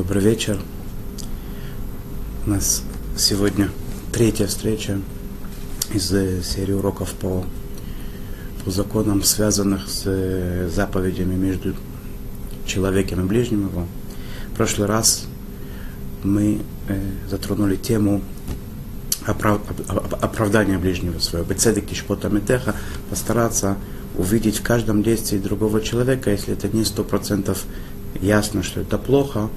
Добрый вечер. У нас сегодня третья встреча из э, серии уроков по, по законам, связанных с э, заповедями между человеком и ближним его. В прошлый раз мы э, затронули тему оправ, оправдания ближнего своего. Бецедек тишпота метеха, постараться увидеть в каждом действии другого человека, если это не сто процентов ясно, что это плохо,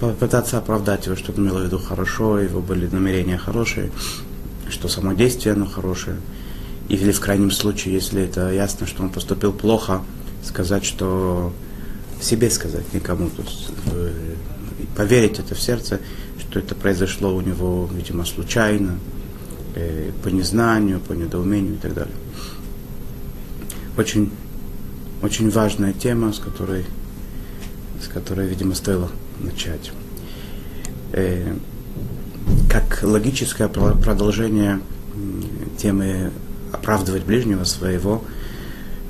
попытаться оправдать его, что он имел в виду хорошо, его были намерения хорошие, что само действие оно хорошее. Или в крайнем случае, если это ясно, что он поступил плохо, сказать, что себе сказать никому, то есть э, поверить это в сердце, что это произошло у него, видимо, случайно, э, по незнанию, по недоумению и так далее. Очень очень важная тема, с которой, с которой видимо, стоило начать. Э, как логическое продолжение темы оправдывать ближнего своего,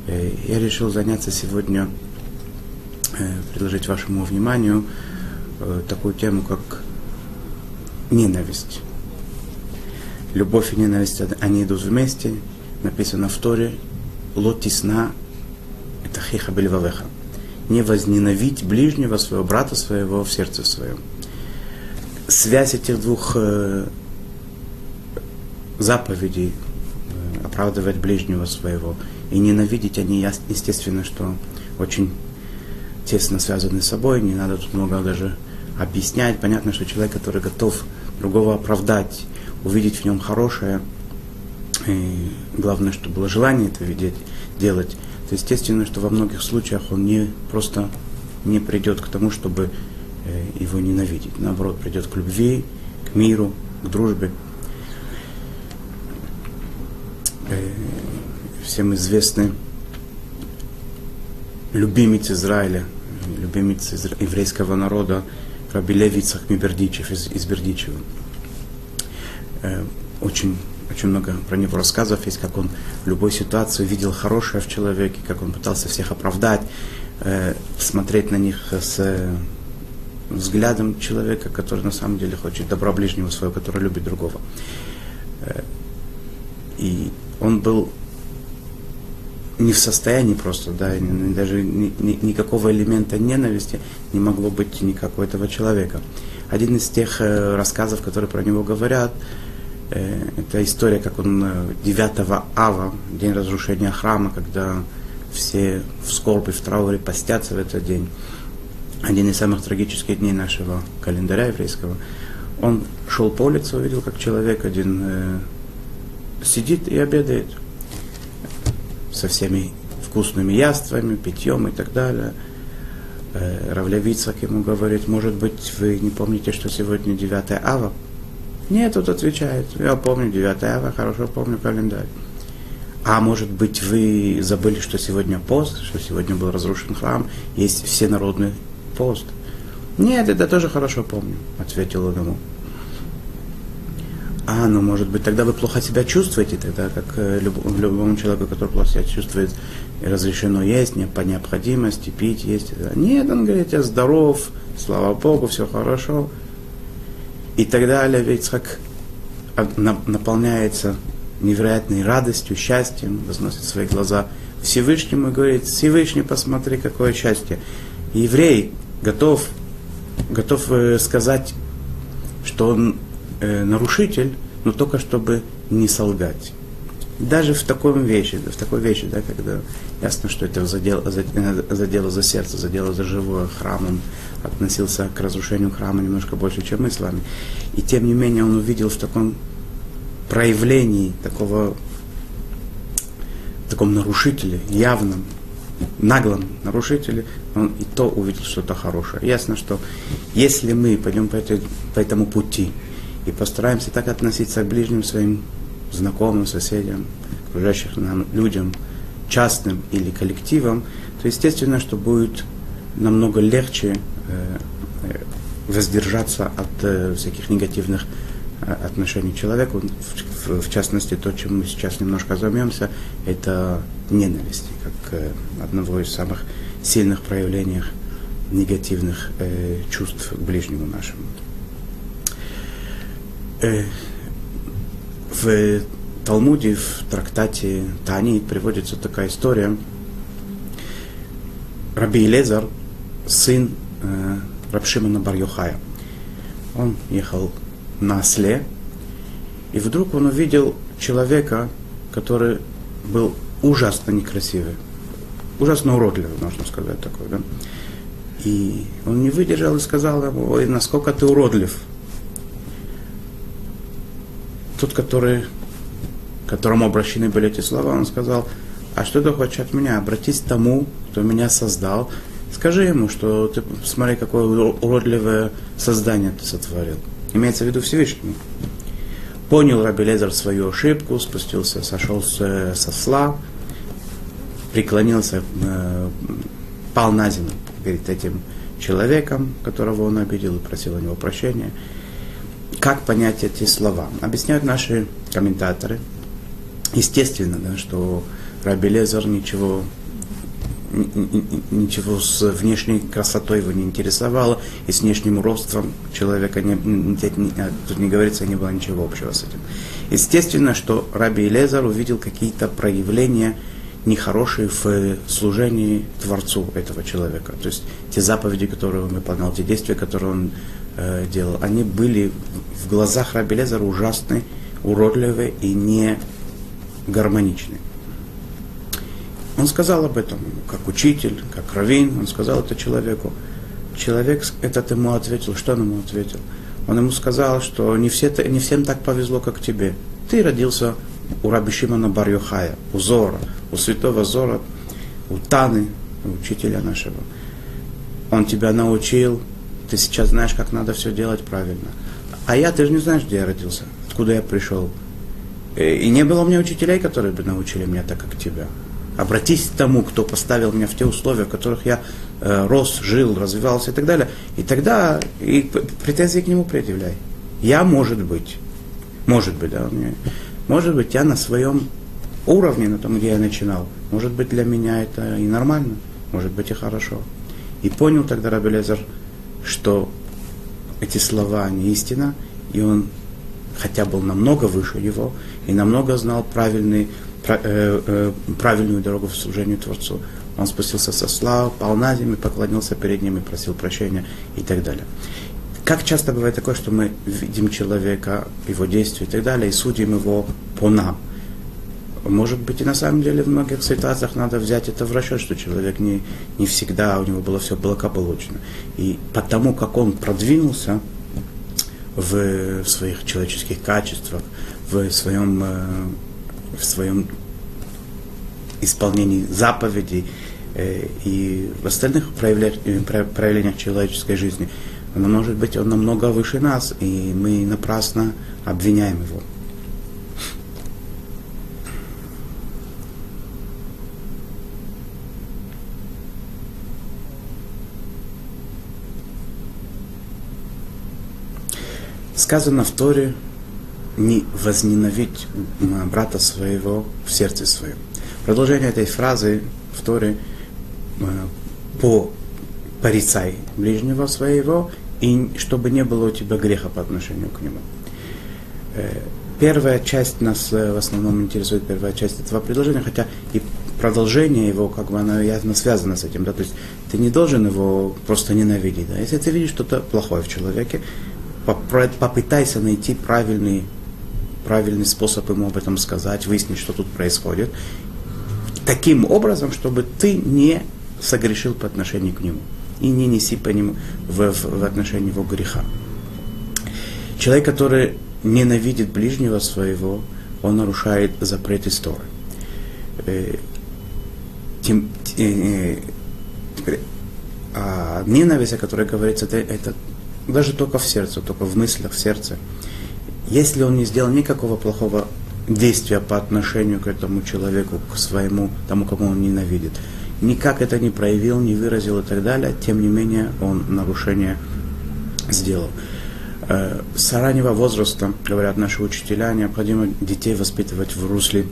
э, я решил заняться сегодня, э, предложить вашему вниманию э, такую тему, как ненависть. Любовь и ненависть, они идут вместе. Написано в Торе, лотисна это хиха бельвавеха. Не возненавидь ближнего своего брата своего в сердце своем. Связь этих двух э, заповедей, э, оправдывать ближнего своего и ненавидеть, они, естественно, что очень тесно связаны с собой, не надо тут много даже объяснять. Понятно, что человек, который готов другого оправдать, увидеть в нем хорошее, и главное, чтобы было желание это видеть, делать, естественно, что во многих случаях он не просто не придет к тому, чтобы э, его ненавидеть. Наоборот, придет к любви, к миру, к дружбе. Э, всем известный любимец Израиля, любимец еврейского народа Раби Левицах Мибердичев из, из Бердичева. Э, очень очень много про него рассказов есть, как он в любой ситуации видел хорошее в человеке, как он пытался всех оправдать, э, смотреть на них с э, взглядом человека, который на самом деле хочет добра ближнего своего, который любит другого. Э, и он был не в состоянии просто, да, даже ни, ни, никакого элемента ненависти не могло быть никакого этого человека. Один из тех э, рассказов, которые про него говорят, Э, это история, как он 9 э, ава, день разрушения храма, когда все в скорби, в трауре постятся в этот день. Один из самых трагических дней нашего календаря еврейского. Он шел по улице, увидел, как человек один э, сидит и обедает со всеми вкусными яствами, питьем и так далее. Э, Равлявицак ему говорит, может быть, вы не помните, что сегодня 9 ава, нет, тут отвечает, я помню 9 ава, хорошо помню календарь. А может быть, вы забыли, что сегодня пост, что сегодня был разрушен храм, есть всенародный пост? Нет, это тоже хорошо помню, ответил он ему. А, ну может быть, тогда вы плохо себя чувствуете, тогда как э, люб, любому человеку, который плохо себя чувствует, разрешено есть, не по необходимости, пить, есть. Нет, он говорит, я здоров, слава Богу, все хорошо. И тогда далее. Ицхак наполняется невероятной радостью, счастьем, возносит свои глаза Всевышнему и говорит, Всевышний, посмотри, какое счастье. Еврей готов, готов э, сказать, что он э, нарушитель, но только чтобы не солгать. Даже в таком вещи, в такой вещи, да, когда ясно, что это задело, задело за сердце, задело за живое храмом, относился к разрушению храма немножко больше, чем мы с вами. И тем не менее он увидел в таком проявлении такого, таком нарушителе, явном, наглом нарушителе, он и то увидел что-то хорошее. Ясно, что если мы пойдем по, этой, по этому пути и постараемся так относиться к ближним своим знакомым, соседям, окружающим нам людям, частным или коллективам, то естественно, что будет намного легче Э, воздержаться от э, всяких негативных э, отношений к человеку. В, частности, то, чем мы сейчас немножко займемся, это ненависть, как одного из самых сильных проявлений негативных э, чувств к ближнему нашему. В Талмуде, в трактате Тани приводится такая история. Раби Лезар, сын э, Рабшимана Бар-Йохая, он ехал на осле, и вдруг он увидел человека, который был ужасно некрасивый, ужасно уродливый, можно сказать такой, да. И он не выдержал и сказал ему, ой, насколько ты уродлив. Тот, который, которому обращены были эти слова, он сказал, а что ты хочешь от меня? Обратись к тому, кто меня создал. Скажи ему, что ты, смотри, какое уродливое создание ты сотворил. Имеется в виду Всевышний. Понял Раби Лезер свою ошибку, спустился, сошел со сла, преклонился, э, пал на землю перед этим человеком, которого он обидел, и просил у него прощения. Как понять эти слова? Объясняют наши комментаторы. Естественно, да, что Раби Лезер ничего ничего с внешней красотой его не интересовало, и с внешним ростом человека не, не, тут не говорится, не было ничего общего с этим. Естественно, что Раби Лезар увидел какие-то проявления нехорошие в служении Творцу этого человека. То есть те заповеди, которые он выполнял, те действия, которые он э, делал, они были в глазах Раби Лезара ужасные, уродливые и не гармоничные. Он сказал об этом, как учитель, как раввин, он сказал это человеку. Человек этот ему ответил, что он ему ответил? Он ему сказал, что не, все, не всем так повезло, как тебе. Ты родился у Раби Шимона бар у Зора, у святого Зора, у Таны, учителя нашего. Он тебя научил, ты сейчас знаешь, как надо все делать правильно. А я, ты же не знаешь, где я родился, откуда я пришел. И не было у меня учителей, которые бы научили меня так, как тебя. Обратись к тому, кто поставил меня в те условия, в которых я э, рос, жил, развивался и так далее. И тогда и претензии к нему предъявляй. Я, может быть, может быть, да, может быть, я на своем уровне, на том, где я начинал, может быть, для меня это и нормально, может быть, и хорошо. И понял тогда Рабелезер, что эти слова не истина, и он хотя был намного выше его, и намного знал правильный Э, э, правильную дорогу в служению Творцу. Он спустился со слав, пал на землю, поклонился перед ним и просил прощения и так далее. Как часто бывает такое, что мы видим человека, его действия и так далее, и судим его по нам. Может быть, и на самом деле в многих ситуациях надо взять это в расчет, что человек не, не всегда, у него было все благополучно. И потому, как он продвинулся в, в своих человеческих качествах, в своем э, в своем исполнении заповедей э, и в остальных проявлениях, проявлениях человеческой жизни, но может быть он намного выше нас, и мы напрасно обвиняем его. Сказано в Торе, не возненавидь брата своего в сердце своем. Продолжение этой фразы в Торе э, по порицай ближнего своего, и чтобы не было у тебя греха по отношению к нему. Э, первая часть нас э, в основном интересует, первая часть этого предложения, хотя и продолжение его, как бы оно явно связано с этим, да, то есть ты не должен его просто ненавидеть, да, если ты видишь что-то плохое в человеке, попытайся найти правильный правильный способ ему об этом сказать, выяснить, что тут происходит, таким образом, чтобы ты не согрешил по отношению к нему и не неси по нему в, в, в отношении его греха. Человек, который ненавидит ближнего своего, он нарушает запрет истории. Э, тем, э, теперь, а ненависть, о которой говорится, это, это даже только в сердце, только в мыслях, в сердце если он не сделал никакого плохого действия по отношению к этому человеку, к своему, тому, кому он ненавидит, никак это не проявил, не выразил и так далее, тем не менее он нарушение сделал. Э, с раннего возраста, говорят наши учителя, необходимо детей воспитывать в русле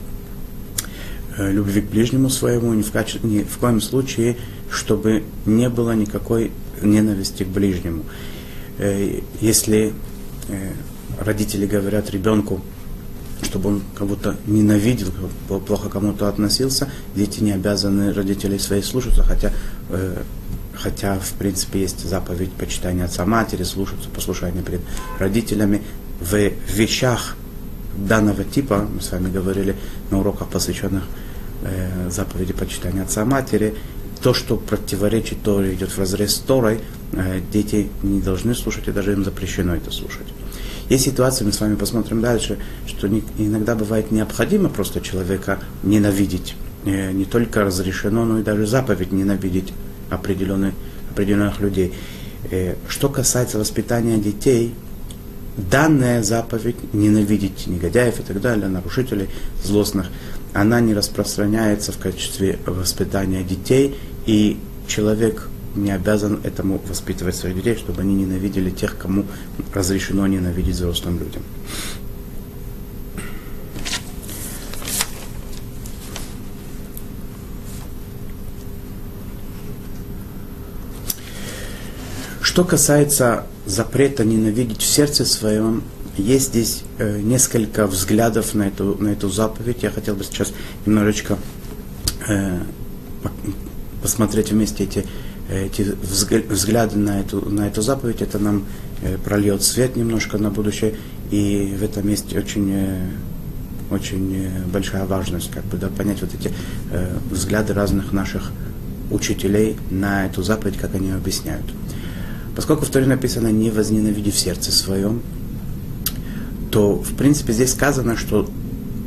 э, любви к ближнему своему, ни в, каче... ни в коем случае, чтобы не было никакой ненависти к ближнему. Э, если э, родители говорят ребенку, чтобы он кого-то ненавидел, плохо кому-то относился, дети не обязаны родителей своих слушаться, хотя, э, хотя в принципе есть заповедь почитания отца матери, слушаться, послушания перед родителями. В вещах данного типа, мы с вами говорили на уроках, посвященных э, заповеди почитания отца матери, то, что противоречит Торе, идет в разрез с Торой, э, дети не должны слушать, и даже им запрещено это слушать. Есть ситуации, мы с вами посмотрим дальше, что иногда бывает необходимо просто человека ненавидеть. Э, не только разрешено, но и даже заповедь ненавидеть определенных, определенных людей. Э, что касается воспитания детей, данная заповедь ненавидеть негодяев и так далее, нарушителей злостных, она не распространяется в качестве воспитания детей, и человек не обязан этому воспитывать своих детей, чтобы они ненавидели тех, кому разрешено ненавидеть взрослым людям. Что касается запрета ненавидеть в сердце своем, есть здесь э, несколько взглядов на эту, на эту заповедь. Я хотел бы сейчас немножечко э, посмотреть вместе эти эти взгляды на эту, на эту заповедь, это нам э, прольет свет немножко на будущее, и в этом есть очень, э, очень э, большая важность, как бы, да, понять вот эти взгляды разных наших учителей на эту заповедь, как они объясняют. Поскольку в Торе написано «не возненавиди в сердце своем», то, в принципе, здесь сказано, что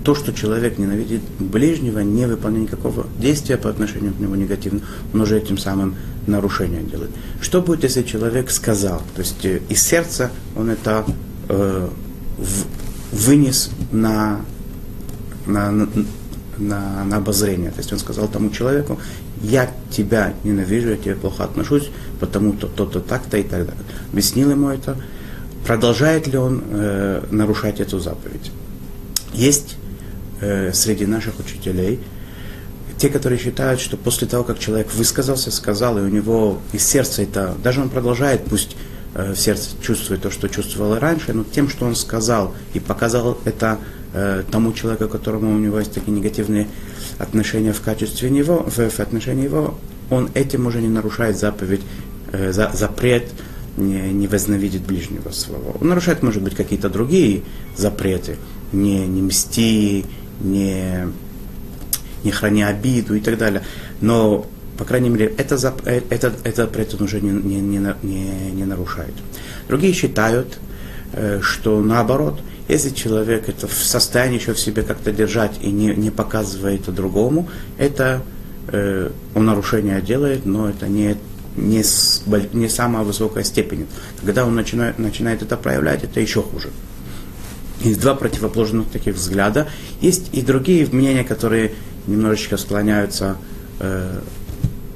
то, что человек ненавидит ближнего, не выполняет никакого действия по отношению к нему негативно, он уже этим самым нарушение делает. Что будет, если человек сказал, то есть э, из сердца он это э, в, вынес на, на, на, на обозрение. То есть он сказал тому человеку, я тебя ненавижу, я тебе плохо отношусь, потому-то, то-то, так-то и так далее. Объяснил ему это. Продолжает ли он э, нарушать эту заповедь? Есть э, среди наших учителей те, которые считают, что после того, как человек высказался, сказал, и у него из сердца это, даже он продолжает, пусть э, в сердце чувствует то, что чувствовал и раньше, но тем, что он сказал и показал это э, тому человеку, которому у него есть такие негативные отношения в качестве него, в, в отношении его, он этим уже не нарушает заповедь, э, за, запрет не, не возненавидеть ближнего своего. Он нарушает, может быть, какие-то другие запреты, не, не мсти, не, не храня обиду и так далее. Но, по крайней мере, это, э, это, это запрет он уже не, не, не, не, не нарушает. Другие считают, э, что наоборот, если человек это в состоянии еще в себе как-то держать и не, не показывает это другому, это э, он нарушение делает, но это не, не, с, не самая высокая степень. Когда он начинает, начинает это проявлять, это еще хуже. Есть два противоположных таких взгляда. Есть и другие мнения, которые немножечко склоняются э,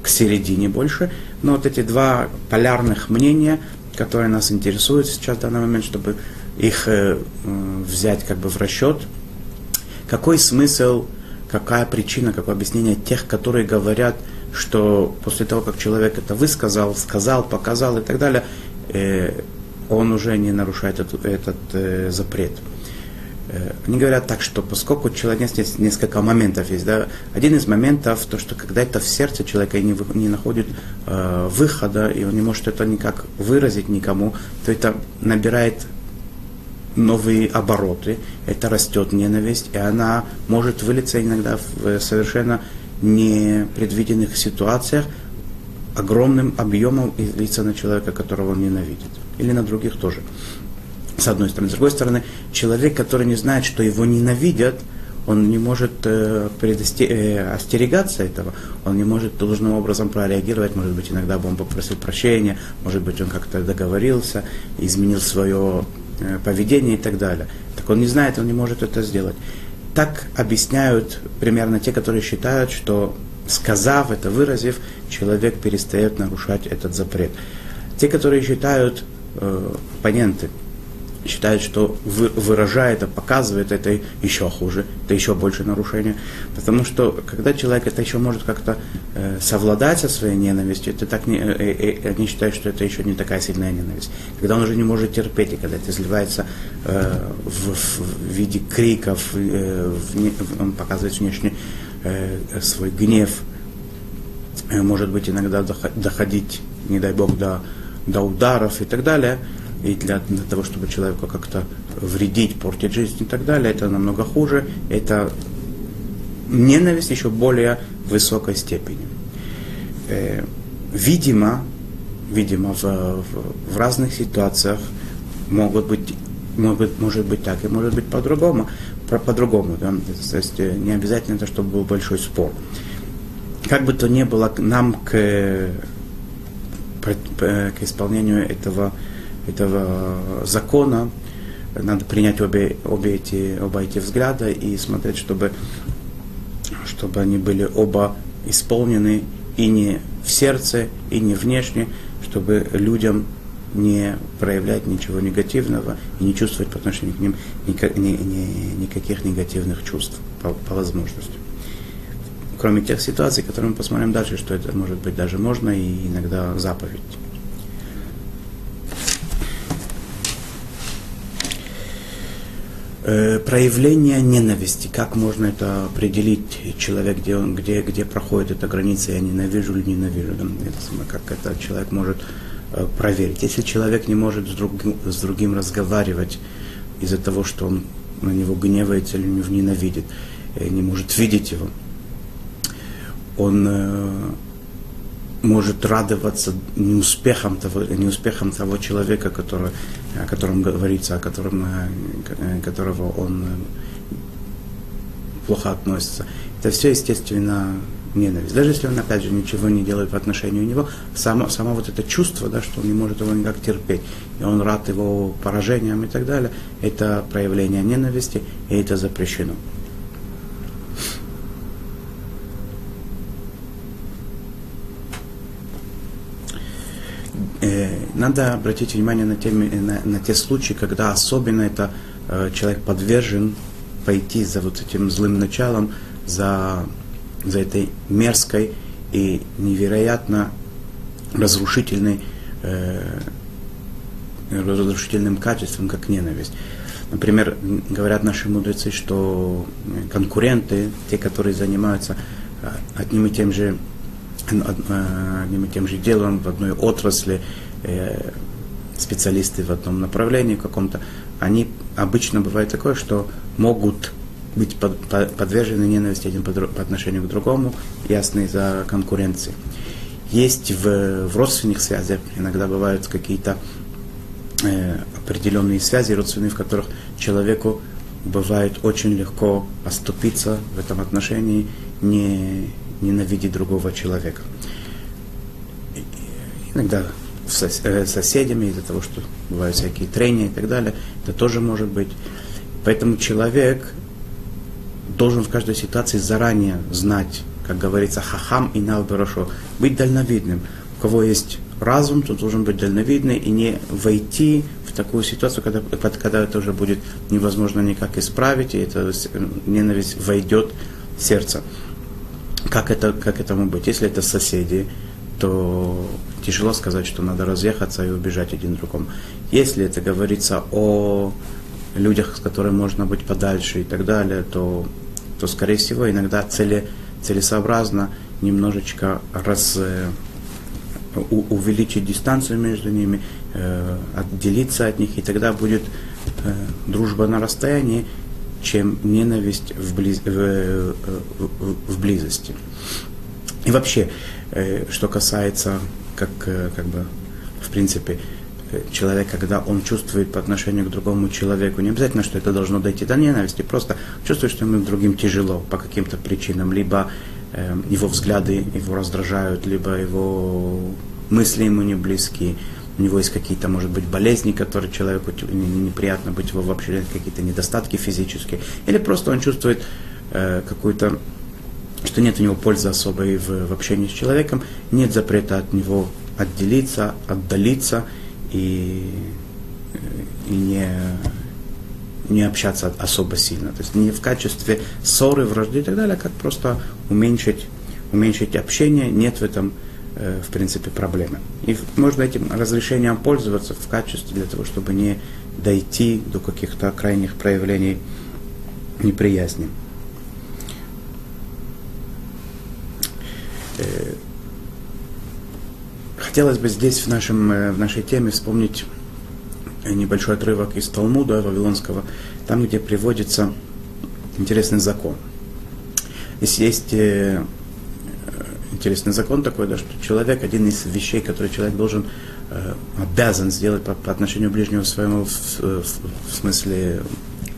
к середине больше. Но вот эти два полярных мнения, которые нас интересуют сейчас в данный момент, чтобы их э, взять как бы в расчет, какой смысл, какая причина, какое объяснение тех, которые говорят, что после того, как человек это высказал, сказал, показал и так далее, э, он уже не нарушает этот, этот э, запрет. Э, они говорят так, что поскольку человек есть несколько моментов есть, да, один из моментов, то, что когда это в сердце человека не, не находит э, выхода, и он не может это никак выразить никому, то это набирает новые обороты, это растет ненависть, и она может вылиться иногда в совершенно непредвиденных ситуациях огромным объемом и лица на человека, которого он ненавидит. Или на других тоже с одной стороны. С другой стороны, человек, который не знает, что его ненавидят, он не может э, предосте- э, остерегаться этого, он не может должным образом прореагировать, может быть, иногда бы он попросил прощения, может быть, он как-то договорился, изменил свое э, поведение и так далее. Так он не знает, он не может это сделать. Так объясняют примерно те, которые считают, что сказав это, выразив, человек перестает нарушать этот запрет. Те, которые считают, э, оппоненты, считает, что выражает, а показывает, это еще хуже, это еще больше нарушение. Потому что когда человек это еще может как-то э, совладать со своей ненавистью, это так не, э, э, они считают, что это еще не такая сильная ненависть. Когда он уже не может терпеть, и когда это изливается э, в, в виде криков, э, в, он показывает внешне э, свой гнев, э, может быть иногда доходить, не дай бог, до, до ударов и так далее – и для, для того, чтобы человеку как-то вредить, портить жизнь и так далее, это намного хуже. Это ненависть еще более высокой степени. Э, видимо, видимо, в, в, в разных ситуациях могут быть, может, может быть так и может быть по-другому. Про, по-другому, да? то есть э, не обязательно это, чтобы был большой спор. Как бы то ни было, нам к, к исполнению этого этого закона, надо принять обе, обе эти, оба эти взгляда и смотреть, чтобы, чтобы они были оба исполнены и не в сердце, и не внешне, чтобы людям не проявлять ничего негативного и не чувствовать по отношению к ним никак, ни, ни, никаких негативных чувств по, по возможности. Кроме тех ситуаций, которые мы посмотрим дальше, что это может быть даже можно и иногда заповедь. Проявление ненависти. Как можно это определить? Человек, где, он, где, где проходит эта граница, я ненавижу или ненавижу. Это, как это человек может э, проверить. Если человек не может с другим, с другим разговаривать из-за того, что он на него гневается или ненавидит, э, не может видеть его, он может радоваться неуспехам того, неуспехам того человека, который, о котором говорится, о котором, э, которого он э, плохо относится. Это все, естественно, ненависть. Даже если он, опять же, ничего не делает по отношению него, само, само вот это чувство, да, что он не может его никак терпеть, и он рад его поражениям и так далее, это проявление ненависти, и это запрещено. Надо обратить внимание на те, на, на те случаи, когда особенно это э, человек подвержен пойти за вот этим злым началом, за, за этой мерзкой и невероятно разрушительной, э, разрушительным качеством, как ненависть. Например, говорят наши мудрецы, что конкуренты, те, которые занимаются э, одним и тем же э, одним и тем же делом в одной отрасли, Э, специалисты в одном направлении каком-то, они обычно бывает такое, что могут быть под, под, подвержены ненависти один по, по отношению к другому, ясно из-за конкуренции. Есть в, в родственных связях, иногда бывают какие-то э, определенные связи родственные, в которых человеку бывает очень легко оступиться в этом отношении, не ненавидеть другого человека. Иногда с э, соседями, из-за того, что бывают всякие трения и так далее. Это тоже может быть. Поэтому человек должен в каждой ситуации заранее знать, как говорится, хахам и навберошо, быть дальновидным. У кого есть разум, то должен быть дальновидный и не войти в такую ситуацию, когда, когда это уже будет невозможно никак исправить, и эта ненависть войдет в сердце. Как это, как этому быть? Если это соседи, то тяжело сказать, что надо разъехаться и убежать один другому. Если это говорится о людях, с которыми можно быть подальше и так далее, то, то скорее всего, иногда цели, целесообразно немножечко раз, э, у, увеличить дистанцию между ними, э, отделиться от них, и тогда будет э, дружба на расстоянии, чем ненависть в, близ, в, э, в, в близости. И вообще, Э, что касается, как, э, как бы, в принципе, э, человек, когда он чувствует по отношению к другому человеку, не обязательно, что это должно дойти до ненависти, просто чувствует, что ему другим тяжело по каким-то причинам, либо э, его взгляды его раздражают, либо его мысли ему не близки, у него есть какие-то, может быть, болезни, которые человеку неприятно быть его вообще, какие-то недостатки физические, или просто он чувствует э, какую-то что нет у него пользы особой в, в общении с человеком, нет запрета от него отделиться, отдалиться и, и не, не общаться особо сильно. То есть не в качестве ссоры, вражды и так далее, а как просто уменьшить, уменьшить общение, нет в этом, э, в принципе, проблемы. И можно этим разрешением пользоваться в качестве для того, чтобы не дойти до каких-то крайних проявлений неприязни. Хотелось бы здесь в, нашем, э, в нашей теме вспомнить небольшой отрывок из Талмуда Вавилонского, там, где приводится интересный закон. Здесь есть э, интересный закон такой, да, что человек, один из вещей, которые человек должен, э, обязан сделать по, по отношению к ближнему своему, в, в, в смысле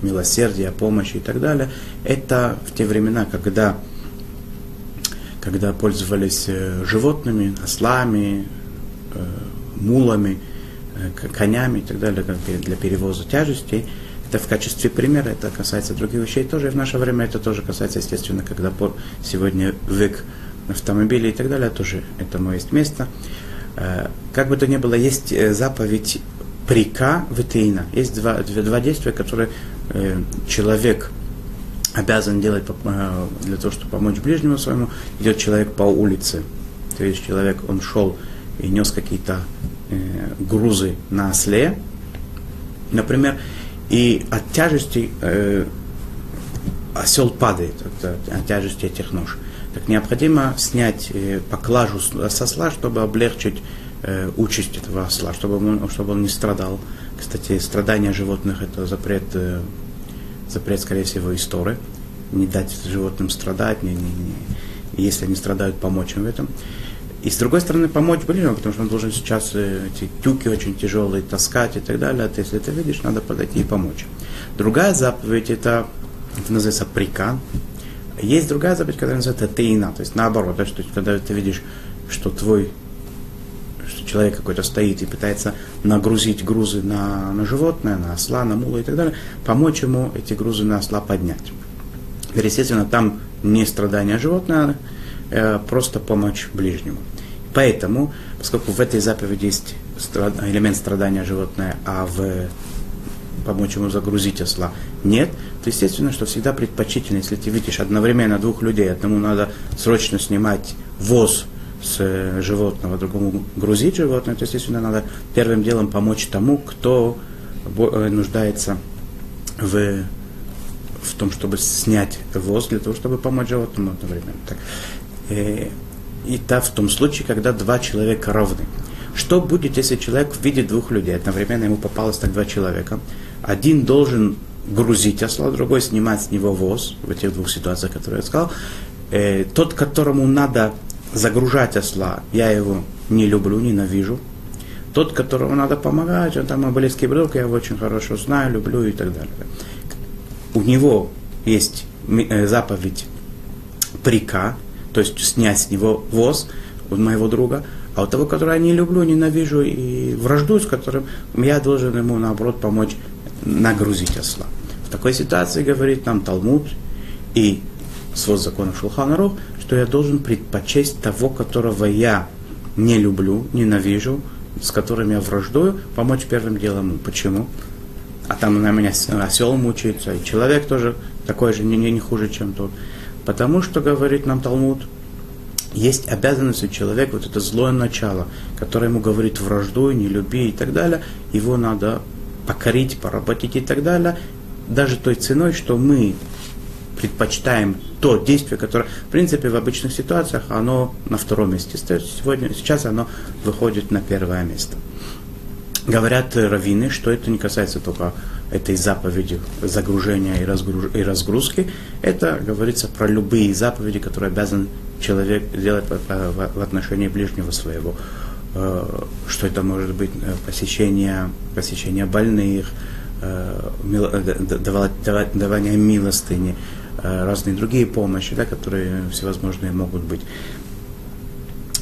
милосердия, помощи и так далее, это в те времена, когда, когда пользовались э, животными, ослами, э, мулами, Э, конями и так далее для перевоза тяжестей. Это в качестве примера, это касается других вещей тоже. И в наше время это тоже касается, естественно, когда сегодня век автомобилей и так далее, тоже этому есть место. Как бы то ни было, есть заповедь прика ветеина. Есть два, два действия, которые человек обязан делать для того, чтобы помочь ближнему своему. Идет человек по улице, то есть человек, он шел и нес какие-то э, грузы на осле, например, и от тяжести э, осел падает, от, от тяжести этих нож. Так необходимо снять э, поклажу с осла, чтобы облегчить э, участь этого осла, чтобы он, чтобы он не страдал. Кстати, страдания животных это запрет, э, запрет, скорее всего, истории. Не дать животным страдать, не, не, не, если они страдают, помочь им в этом. И с другой стороны, помочь ближнему, потому что он должен сейчас э, эти тюки очень тяжелые таскать и так далее. А ты, если ты видишь, надо подойти и помочь. Другая заповедь, это, это называется прикан. Есть другая заповедь, которая называется тейна, то есть наоборот, да, что когда ты видишь, что твой человек какой-то стоит и пытается нагрузить грузы на, на животное, на осла, на мула и так далее, помочь ему эти грузы на осла поднять. Естественно, там не страдания животного, Э, просто помочь ближнему. Поэтому, поскольку в этой заповеди есть элемент страдания животное, а в помочь ему загрузить осла нет, то естественно, что всегда предпочтительно, если ты видишь одновременно двух людей, одному надо срочно снимать воз с э, животного, другому грузить животное, то, естественно, надо первым делом помочь тому, кто э, нуждается в, в том, чтобы снять воз, для того, чтобы помочь животному одновременно. Так. Э, и та в том случае, когда два человека равны. Что будет, если человек видит двух людей, одновременно ему попалось так два человека? Один должен грузить осла, другой снимать с него воз, в этих двух ситуациях, которые я сказал. Э, тот, которому надо загружать осла, я его не люблю, ненавижу. Тот, которому надо помогать, он там мой близкий друг, я его очень хорошо знаю, люблю и так далее. У него есть э, заповедь прика, то есть снять с него воз у моего друга, а у того, которого я не люблю, ненавижу и враждую, с которым я должен ему, наоборот, помочь нагрузить осла. В такой ситуации говорит нам Талмуд и свод законов Шулханарух, что я должен предпочесть того, которого я не люблю, ненавижу, с которым я враждую, помочь первым делом. Почему? А там на меня осел мучается, и человек тоже такой же, не, не, не хуже, чем тот. Потому что, говорит нам Талмуд, есть обязанность у человека, вот это злое начало, которое ему говорит враждуй, не люби и так далее, его надо покорить, поработить и так далее, даже той ценой, что мы предпочитаем то действие, которое, в принципе, в обычных ситуациях, оно на втором месте стоит. Сегодня, сейчас оно выходит на первое место. Говорят раввины, что это не касается только этой заповеди загружения и, разгруз, и разгрузки, это говорится про любые заповеди, которые обязан человек делать в отношении ближнего своего. Э, что это может быть э, посещение, посещение больных, э, давание милостыни, разные другие помощи, да, которые всевозможные могут быть.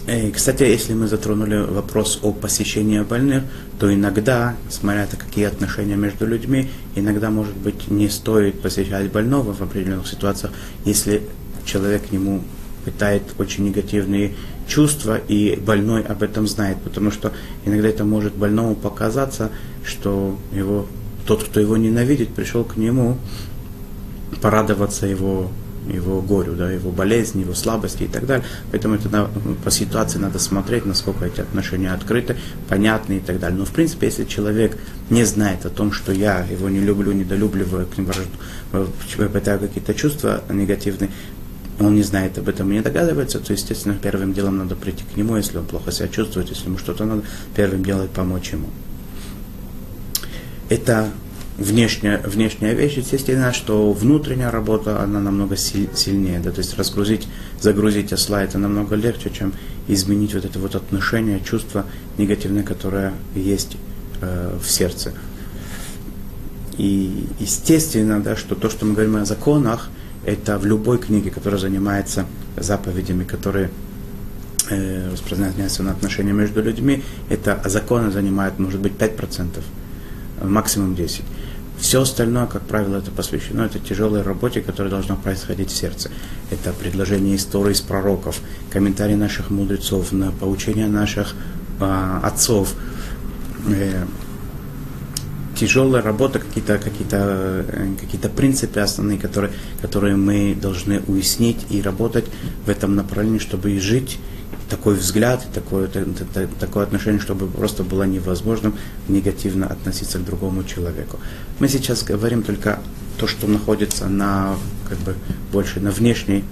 И, кстати, если мы затронули вопрос о посещении больных, то иногда, смотря на какие отношения между людьми, иногда, может быть, не стоит посещать больного в определенных ситуациях, если человек к нему питает очень негативные чувства, и больной об этом знает, потому что иногда это может больному показаться, что его тот, кто его ненавидит, пришел к нему порадоваться его его горю, да, его болезни, его слабости и так далее. Поэтому это на, по ситуации надо смотреть, насколько эти отношения открыты, понятны и так далее. Но в принципе, если человек не знает о том, что я его не люблю, недолюбливаю, к нему питаю какие-то чувства негативные, он не знает об этом и не догадывается, то, естественно, первым делом надо прийти к нему, если он плохо себя чувствует, если ему что-то надо, первым делом помочь ему. Это внешняя, внешняя вещь, естественно, что внутренняя работа, она намного сильнее, да, то есть разгрузить, загрузить осла, это намного легче, чем изменить вот это вот отношение, чувство негативное, которое есть э, в сердце. И естественно, да, что то, что мы говорим о законах, это в любой книге, которая занимается заповедями, которые э, распространяются на отношения между людьми, это законы занимают, может быть, 5%, максимум 10%. Все остальное, как правило, это посвящено этой тяжелой работе, которая должна происходить в сердце. Это предложение истории из пророков, комментарии наших мудрецов, на поучения наших э, отцов, э, тяжелая работа, какие-то какие э, какие принципы основные, которые, которые мы должны уяснить и работать в этом направлении, чтобы и жить такой взгляд, такое, такое отношение, чтобы просто было невозможным негативно относиться к другому человеку. Мы сейчас говорим только то, что находится на, как бы, больше на внешней,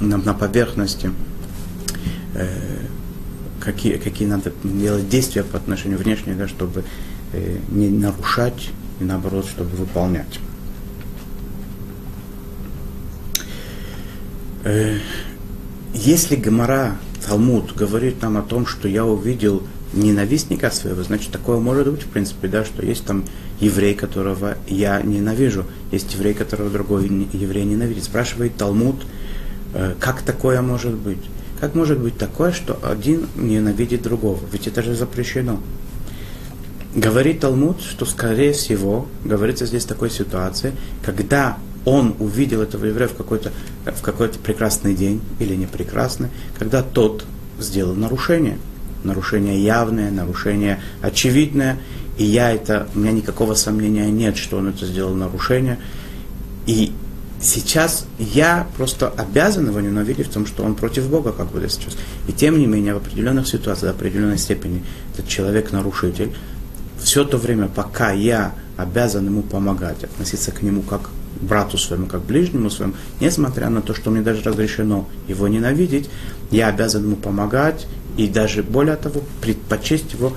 на, на поверхности, э, какие, какие надо делать действия по отношению внешней, да, чтобы э, не нарушать и наоборот, чтобы выполнять. Э, если Гамара Талмуд говорит нам о том, что я увидел ненавистника своего, значит, такое может быть, в принципе, да, что есть там еврей, которого я ненавижу, есть еврей, которого другой еврей ненавидит. Спрашивает Талмуд, э, как такое может быть? Как может быть такое, что один ненавидит другого? Ведь это же запрещено. Говорит Талмуд, что, скорее всего, говорится здесь такой ситуации, когда он увидел этого еврея в какой-то, в какой-то прекрасный день или не прекрасный, когда тот сделал нарушение. Нарушение явное, нарушение очевидное. И я это, у меня никакого сомнения нет, что он это сделал нарушение. И сейчас я просто обязан его ненавидеть в том, что он против Бога, как бы сейчас. И тем не менее, в определенных ситуациях, в определенной степени, этот человек нарушитель, все то время, пока я обязан ему помогать, относиться к нему как брату своему, как ближнему своему, несмотря на то, что мне даже разрешено его ненавидеть, я обязан ему помогать и даже более того, предпочесть его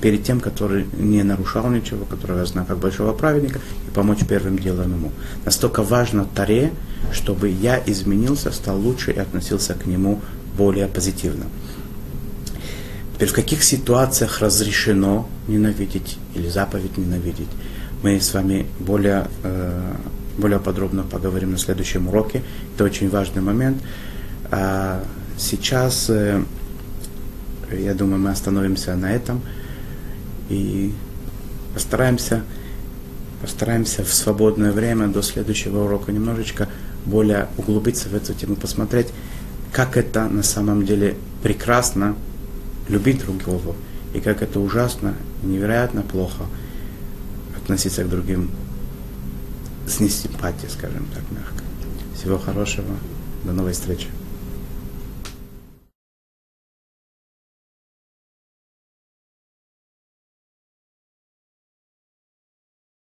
перед тем, который не нарушал ничего, которого я знаю как большого праведника, и помочь первым делом ему. Настолько важно Таре, чтобы я изменился, стал лучше и относился к нему более позитивно. Теперь в каких ситуациях разрешено ненавидеть или заповедь ненавидеть? Мы с вами более э, более подробно поговорим на следующем уроке. Это очень важный момент. А сейчас, э, я думаю, мы остановимся на этом и постараемся, постараемся в свободное время до следующего урока немножечко более углубиться в эту тему, посмотреть, как это на самом деле прекрасно любить другого, и как это ужасно, невероятно плохо относиться к другим с несимпатией, скажем так, мягко. Всего хорошего. До новой встречи.